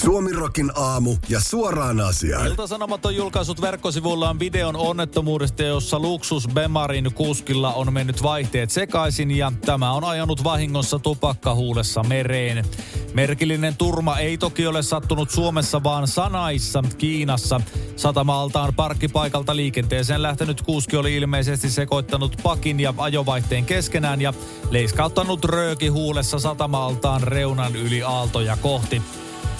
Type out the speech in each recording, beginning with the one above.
Suomirokin aamu ja suoraan asiaan. Ilta-Sanomat on julkaissut verkkosivullaan videon onnettomuudesta, jossa luksus Bemarin kuskilla on mennyt vaihteet sekaisin ja tämä on ajanut vahingossa tupakkahuulessa mereen. Merkillinen turma ei toki ole sattunut Suomessa, vaan Sanaissa, Kiinassa. Satamaltaan parkkipaikalta liikenteeseen lähtenyt kuski oli ilmeisesti sekoittanut pakin ja ajovaihteen keskenään ja leiskauttanut rööki huulessa satamaltaan reunan yli aaltoja kohti.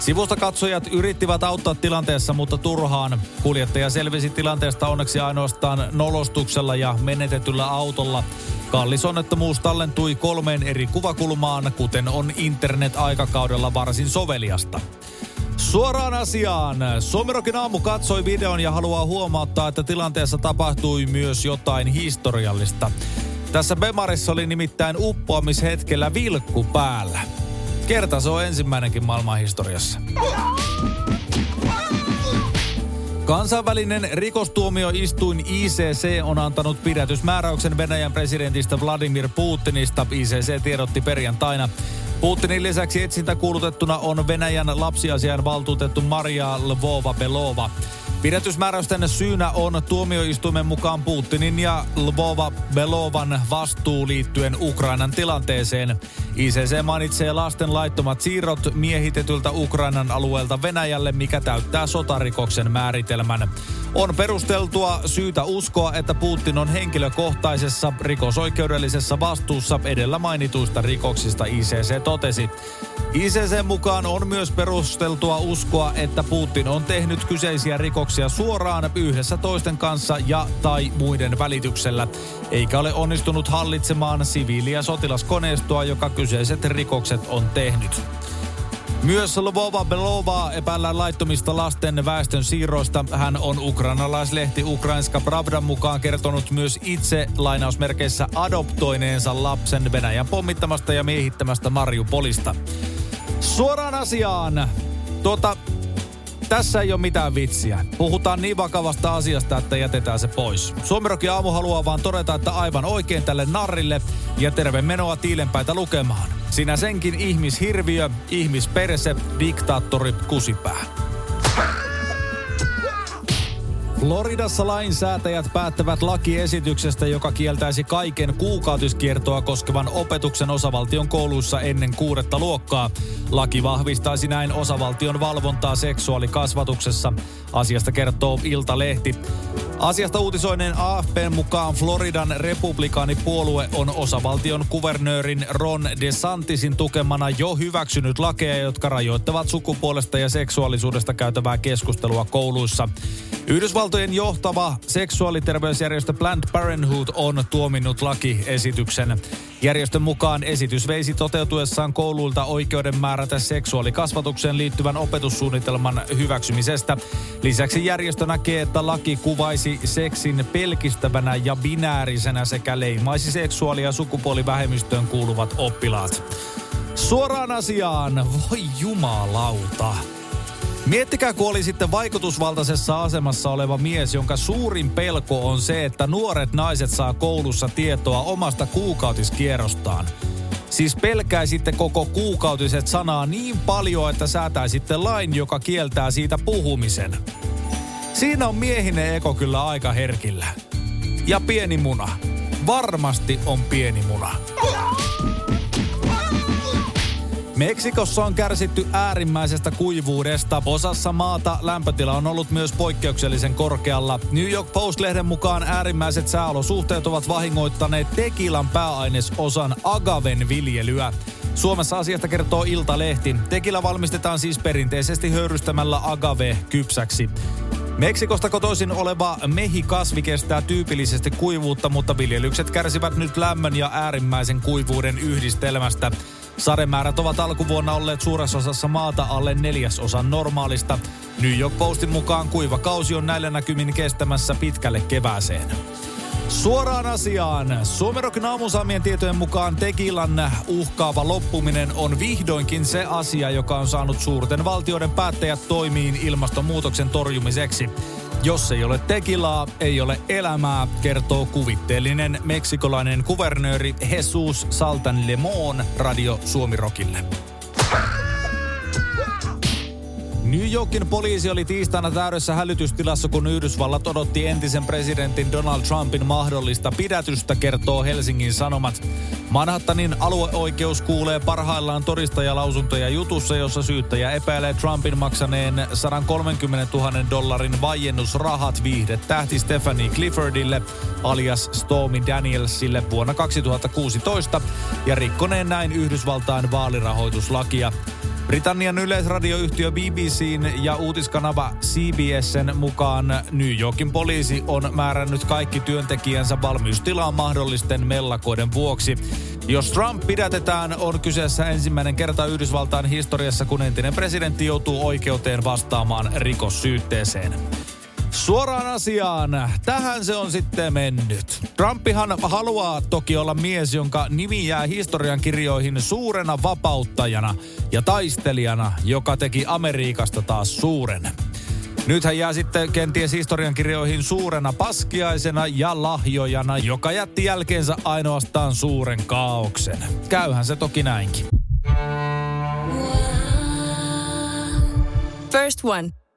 Sivusta katsojat yrittivät auttaa tilanteessa, mutta turhaan. Kuljettaja selvisi tilanteesta onneksi ainoastaan nolostuksella ja menetetyllä autolla. Kallis onnettomuus tallentui kolmeen eri kuvakulmaan, kuten on internet-aikakaudella varsin soveliasta. Suoraan asiaan. Suomirokin aamu katsoi videon ja haluaa huomauttaa, että tilanteessa tapahtui myös jotain historiallista. Tässä Bemarissa oli nimittäin uppoamishetkellä vilkku päällä. Kerta se on ensimmäinenkin maailmanhistoriassa. Kansainvälinen rikostuomioistuin ICC on antanut pidätysmääräyksen Venäjän presidentistä Vladimir Putinista. ICC tiedotti perjantaina. Putinin lisäksi etsintä kuulutettuna on Venäjän lapsiasian valtuutettu Maria Lvova-Belova. Pidätysmääräysten syynä on tuomioistuimen mukaan Putinin ja Lvova Belovan vastuu liittyen Ukrainan tilanteeseen. ICC mainitsee lasten laittomat siirrot miehitetyltä Ukrainan alueelta Venäjälle, mikä täyttää sotarikoksen määritelmän. On perusteltua syytä uskoa, että Putin on henkilökohtaisessa rikosoikeudellisessa vastuussa edellä mainituista rikoksista, ICC totesi. ICC mukaan on myös perusteltua uskoa, että Putin on tehnyt kyseisiä rikoksia suoraan yhdessä toisten kanssa ja tai muiden välityksellä, eikä ole onnistunut hallitsemaan siviili- ja sotilaskoneistoa, joka kyseiset rikokset on tehnyt. Myös Lvova Belova epäillään laittomista lasten väestön siirroista. Hän on ukrainalaislehti Ukrainska Pravdan mukaan kertonut myös itse lainausmerkeissä adoptoineensa lapsen Venäjän pommittamasta ja miehittämästä Mariupolista. Suoraan asiaan. Tuota, tässä ei ole mitään vitsiä. Puhutaan niin vakavasta asiasta, että jätetään se pois. Suomirokin aamu haluaa vaan todeta, että aivan oikein tälle narrille ja terve menoa tiilenpäitä lukemaan. Sinä senkin ihmishirviö, ihmisperse, diktaattori, kusipää. Floridassa lainsäätäjät päättävät lakiesityksestä, joka kieltäisi kaiken kuukautiskiertoa koskevan opetuksen osavaltion kouluissa ennen kuudetta luokkaa. Laki vahvistaisi näin osavaltion valvontaa seksuaalikasvatuksessa. Asiasta kertoo Iltalehti. Asiasta uutisoineen AFPn mukaan Floridan republikaanipuolue on osavaltion kuvernöörin Ron DeSantisin tukemana jo hyväksynyt lakeja, jotka rajoittavat sukupuolesta ja seksuaalisuudesta käytävää keskustelua kouluissa. Yhdysvaltojen johtava seksuaaliterveysjärjestö Planned Parenthood on tuominnut lakiesityksen. Järjestön mukaan esitys veisi toteutuessaan kouluilta oikeuden määrätä seksuaalikasvatukseen liittyvän opetussuunnitelman hyväksymisestä. Lisäksi järjestö näkee, että laki kuvaisi seksin pelkistävänä ja binäärisenä sekä leimaisi seksuaali- ja sukupuolivähemmistöön kuuluvat oppilaat. Suoraan asiaan, voi jumalauta. Miettikää, kun oli sitten vaikutusvaltaisessa asemassa oleva mies, jonka suurin pelko on se, että nuoret naiset saa koulussa tietoa omasta kuukautiskierrostaan. Siis pelkäisitte koko kuukautiset sanaa niin paljon, että säätäisitte lain, joka kieltää siitä puhumisen. Siinä on miehinen eko kyllä aika herkillä. Ja pieni muna. Varmasti on pieni muna. Meksikossa on kärsitty äärimmäisestä kuivuudesta. Osassa maata lämpötila on ollut myös poikkeuksellisen korkealla. New York Post-lehden mukaan äärimmäiset sääolosuhteet ovat vahingoittaneet tekilan pääainesosan agaven viljelyä. Suomessa asiasta kertoo Iltalehti. Tekila valmistetaan siis perinteisesti höyrystämällä agave kypsäksi. Meksikosta kotoisin oleva mehikasvi kestää tyypillisesti kuivuutta, mutta viljelykset kärsivät nyt lämmön ja äärimmäisen kuivuuden yhdistelmästä. Sademäärät ovat alkuvuonna olleet suuressa osassa maata alle neljäsosan normaalista. New York Postin mukaan kuiva kausi on näillä näkymin kestämässä pitkälle kevääseen. Suoraan asiaan. Suomerokin aamusaamien tietojen mukaan Tekilan uhkaava loppuminen on vihdoinkin se asia, joka on saanut suurten valtioiden päättäjät toimiin ilmastonmuutoksen torjumiseksi. Jos ei ole tekilaa, ei ole elämää, kertoo kuvitteellinen meksikolainen kuvernööri Jesus Saltan Lemon Radio Suomirokille. New Yorkin poliisi oli tiistaina täydessä hälytystilassa, kun Yhdysvallat odotti entisen presidentin Donald Trumpin mahdollista pidätystä, kertoo Helsingin Sanomat. Manhattanin alueoikeus kuulee parhaillaan todistajalausuntoja jutussa, jossa syyttäjä epäilee Trumpin maksaneen 130 000 dollarin vajennusrahat viihde tähti Stephanie Cliffordille alias Stormy Danielsille vuonna 2016 ja rikkoneen näin Yhdysvaltain vaalirahoituslakia. Britannian yleisradioyhtiö BBCn ja uutiskanava CBSn mukaan New Yorkin poliisi on määrännyt kaikki työntekijänsä valmiustilaan mahdollisten mellakoiden vuoksi. Jos Trump pidätetään, on kyseessä ensimmäinen kerta Yhdysvaltain historiassa, kun entinen presidentti joutuu oikeuteen vastaamaan rikossyytteeseen. Suoraan asiaan. Tähän se on sitten mennyt. Trumpihan haluaa toki olla mies, jonka nimi jää historian kirjoihin suurena vapauttajana ja taistelijana, joka teki Amerikasta taas suuren. Nyt hän jää sitten kenties historiankirjoihin suurena paskiaisena ja lahjojana, joka jätti jälkeensä ainoastaan suuren kaauksen. Käyhän se toki näinkin. First One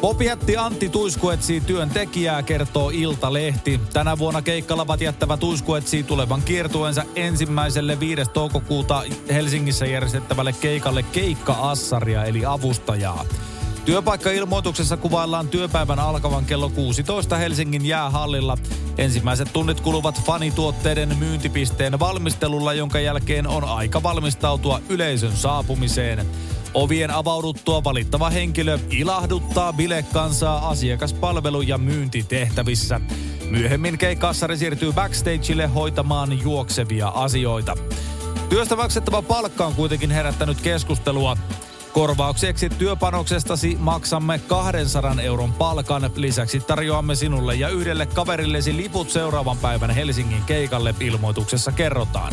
Popihätti Antti Tuisku etsii työntekijää, kertoo Ilta-lehti. Tänä vuonna keikkalavat jättävä Tuisku etsii tulevan kiertueensa ensimmäiselle 5. toukokuuta Helsingissä järjestettävälle keikalle keikka-assaria eli avustajaa. Työpaikka-ilmoituksessa kuvaillaan työpäivän alkavan kello 16 Helsingin jäähallilla. Ensimmäiset tunnit kuluvat fanituotteiden myyntipisteen valmistelulla, jonka jälkeen on aika valmistautua yleisön saapumiseen. Ovien avauduttua valittava henkilö ilahduttaa bilekansaa asiakaspalvelu- ja myyntitehtävissä. Myöhemmin keikkassari siirtyy backstageille hoitamaan juoksevia asioita. Työstä maksettava palkka on kuitenkin herättänyt keskustelua. Korvaukseksi työpanoksestasi maksamme 200 euron palkan. Lisäksi tarjoamme sinulle ja yhdelle kaverillesi liput seuraavan päivän Helsingin keikalle ilmoituksessa kerrotaan.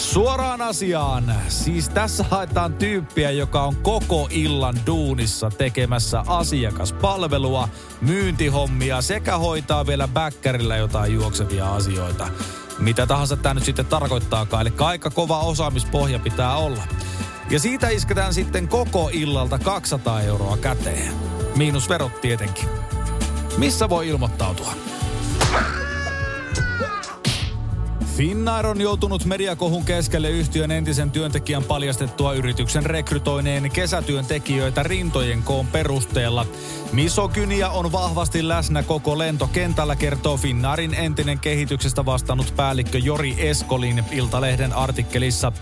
Suoraan asiaan. Siis tässä haetaan tyyppiä, joka on koko illan duunissa tekemässä asiakaspalvelua, myyntihommia sekä hoitaa vielä bäkkärillä jotain juoksevia asioita. Mitä tahansa tämä nyt sitten tarkoittaakaan. Eli aika kova osaamispohja pitää olla. Ja siitä isketään sitten koko illalta 200 euroa käteen. Miinus verot tietenkin. Missä voi ilmoittautua? Finnair on joutunut mediakohun keskelle yhtiön entisen työntekijän paljastettua yrityksen rekrytoineen kesätyöntekijöitä rintojen koon perusteella. Misokynia on vahvasti läsnä koko lentokentällä, kertoo Finnairin entinen kehityksestä vastannut päällikkö Jori Eskolin Iltalehden artikkelissa.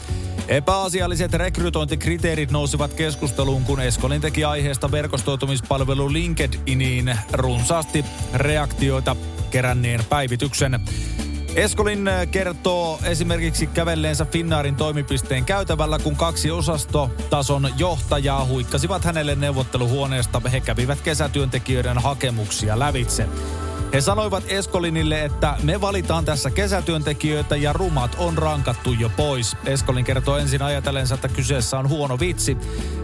Epäasialliset rekrytointikriteerit nousivat keskusteluun, kun Eskolin teki aiheesta verkostoitumispalvelu LinkedIniin runsaasti reaktioita keränneen päivityksen. Eskolin äh, kertoo esimerkiksi kävelleensä Finnaarin toimipisteen käytävällä, kun kaksi osastotason johtajaa huikkasivat hänelle neuvotteluhuoneesta. He kävivät kesätyöntekijöiden hakemuksia lävitse. He sanoivat Eskolinille, että me valitaan tässä kesätyöntekijöitä ja rumat on rankattu jo pois. Eskolin kertoo ensin ajatellensa, että kyseessä on huono vitsi.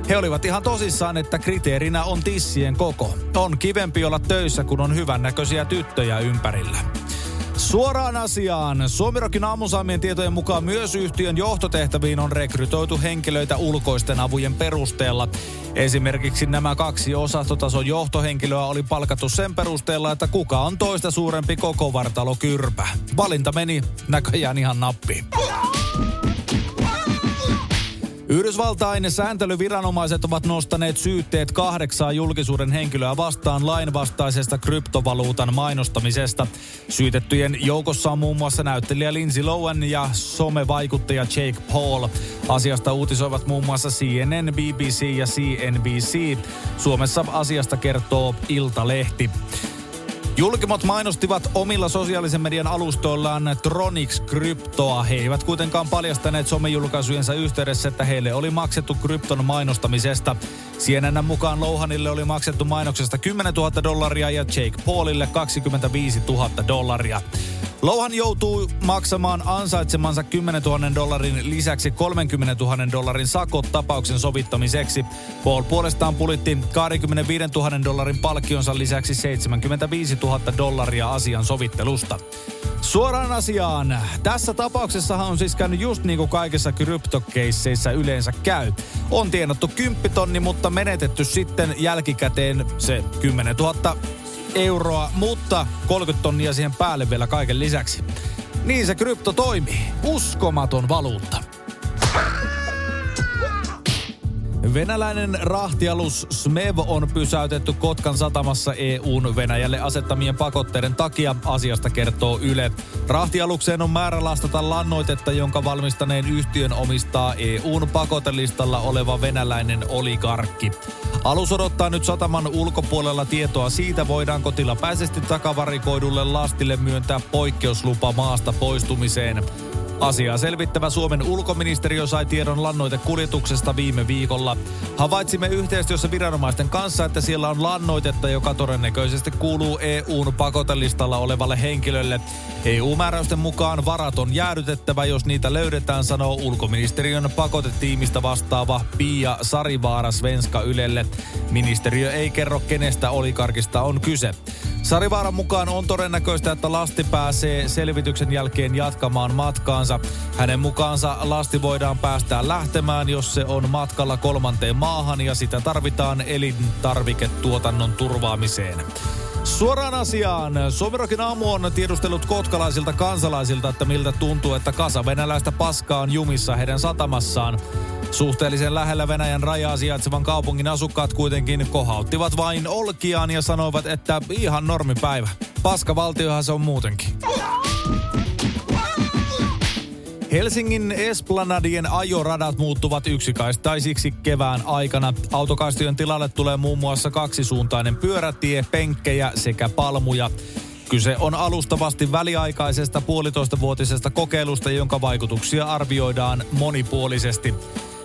He olivat ihan tosissaan, että kriteerinä on tissien koko. On kivempi olla töissä, kun on hyvännäköisiä tyttöjä ympärillä. Suoraan asiaan. Suomirokin aamusaamien tietojen mukaan myös yhtiön johtotehtäviin on rekrytoitu henkilöitä ulkoisten avujen perusteella. Esimerkiksi nämä kaksi osastotason johtohenkilöä oli palkattu sen perusteella, että kuka on toista suurempi koko vartalokyrpä. Valinta meni näköjään ihan nappiin. Yhdysvaltain sääntelyviranomaiset ovat nostaneet syytteet kahdeksaa julkisuuden henkilöä vastaan lainvastaisesta kryptovaluutan mainostamisesta. Syytettyjen joukossa on muun muassa näyttelijä Lindsay Lohan ja somevaikuttaja Jake Paul. Asiasta uutisoivat muun muassa CNN, BBC ja CNBC. Suomessa asiasta kertoo Iltalehti. Julkimot mainostivat omilla sosiaalisen median alustoillaan Tronix Kryptoa. He eivät kuitenkaan paljastaneet somejulkaisujensa yhteydessä, että heille oli maksettu krypton mainostamisesta. CNN mukaan Louhanille oli maksettu mainoksesta 10 000 dollaria ja Jake Paulille 25 000 dollaria. Louhan joutuu maksamaan ansaitsemansa 10 000 dollarin lisäksi 30 000 dollarin sakot tapauksen sovittamiseksi. Paul puolestaan pulitti 25 000 dollarin palkkionsa lisäksi 75 000 dollaria asian sovittelusta. Suoraan asiaan. Tässä tapauksessahan on siis käynyt just niin kuin kaikissa kryptokeisseissä yleensä käy. On tienattu 10 tonni, mutta menetetty sitten jälkikäteen se 10 000 euroa, mutta 30 tonnia siihen päälle vielä kaiken lisäksi. Niin se krypto toimii. Uskomaton valuutta. Venäläinen rahtialus Smev on pysäytetty Kotkan satamassa EUn Venäjälle asettamien pakotteiden takia. Asiasta kertoo Yle. Rahtialukseen on määrä lastata lannoitetta, jonka valmistaneen yhtiön omistaa EUn pakotelistalla oleva venäläinen oligarkki. Alus odottaa nyt sataman ulkopuolella tietoa siitä, voidaanko tilapäisesti takavarikoidulle lastille myöntää poikkeuslupa maasta poistumiseen. Asiaa selvittävä Suomen ulkoministeriö sai tiedon lannoitekuljetuksesta viime viikolla. Havaitsimme yhteistyössä viranomaisten kanssa, että siellä on lannoitetta, joka todennäköisesti kuuluu EUn pakotelistalla olevalle henkilölle. EU-määräysten mukaan varat on jäädytettävä, jos niitä löydetään, sanoo ulkoministeriön pakotetiimistä vastaava Pia Sarivaara Svenska Ylelle. Ministeriö ei kerro, kenestä olikarkista on kyse. Sarivaaran mukaan on todennäköistä, että lasti pääsee selvityksen jälkeen jatkamaan matkaansa. Hänen mukaansa lasti voidaan päästää lähtemään, jos se on matkalla kolmanteen maahan ja sitä tarvitaan elintarviketuotannon turvaamiseen. Suoraan asiaan. Suomirokin aamu on tiedustellut kotkalaisilta kansalaisilta, että miltä tuntuu, että kasa venäläistä paskaa on jumissa heidän satamassaan. Suhteellisen lähellä Venäjän rajaa sijaitsevan kaupungin asukkaat kuitenkin kohauttivat vain olkiaan ja sanoivat, että ihan normipäivä. Paska valtiohan se on muutenkin. Helsingin Esplanadien ajoradat muuttuvat yksikaistaisiksi kevään aikana. Autokaistojen tilalle tulee muun muassa kaksisuuntainen pyörätie, penkkejä sekä palmuja. Kyse on alustavasti väliaikaisesta puolitoistavuotisesta kokeilusta, jonka vaikutuksia arvioidaan monipuolisesti.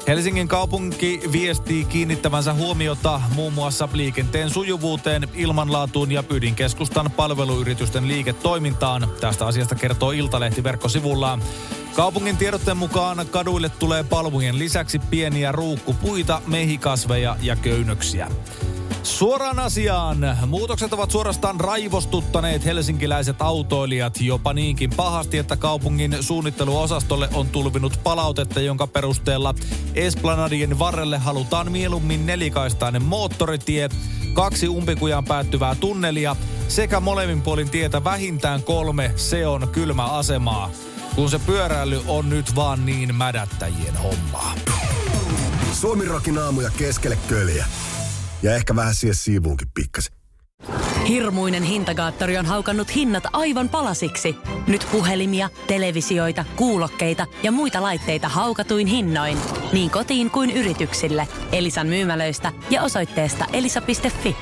Helsingin kaupunki viestii kiinnittävänsä huomiota muun muassa liikenteen sujuvuuteen, ilmanlaatuun ja ydinkeskustan palveluyritysten liiketoimintaan. Tästä asiasta kertoo Iltalehti verkkosivullaan. Kaupungin tiedotteen mukaan kaduille tulee palmujen lisäksi pieniä ruukkupuita, mehikasveja ja köynnöksiä. Suoraan asiaan. Muutokset ovat suorastaan raivostuttaneet helsinkiläiset autoilijat jopa niinkin pahasti, että kaupungin suunnitteluosastolle on tulvinut palautetta, jonka perusteella Esplanadien varrelle halutaan mieluummin nelikaistainen moottoritie, kaksi umpikujaan päättyvää tunnelia sekä molemmin puolin tietä vähintään kolme se on kylmä asemaa kun se pyöräily on nyt vaan niin mädättäjien hommaa. Suomirokin aamuja keskelle köljä. Ja ehkä vähän siihen siivuunkin pikkasen. Hirmuinen hintakaattori on haukannut hinnat aivan palasiksi. Nyt puhelimia, televisioita, kuulokkeita ja muita laitteita haukatuin hinnoin. Niin kotiin kuin yrityksille. Elisan myymälöistä ja osoitteesta elisa.fi.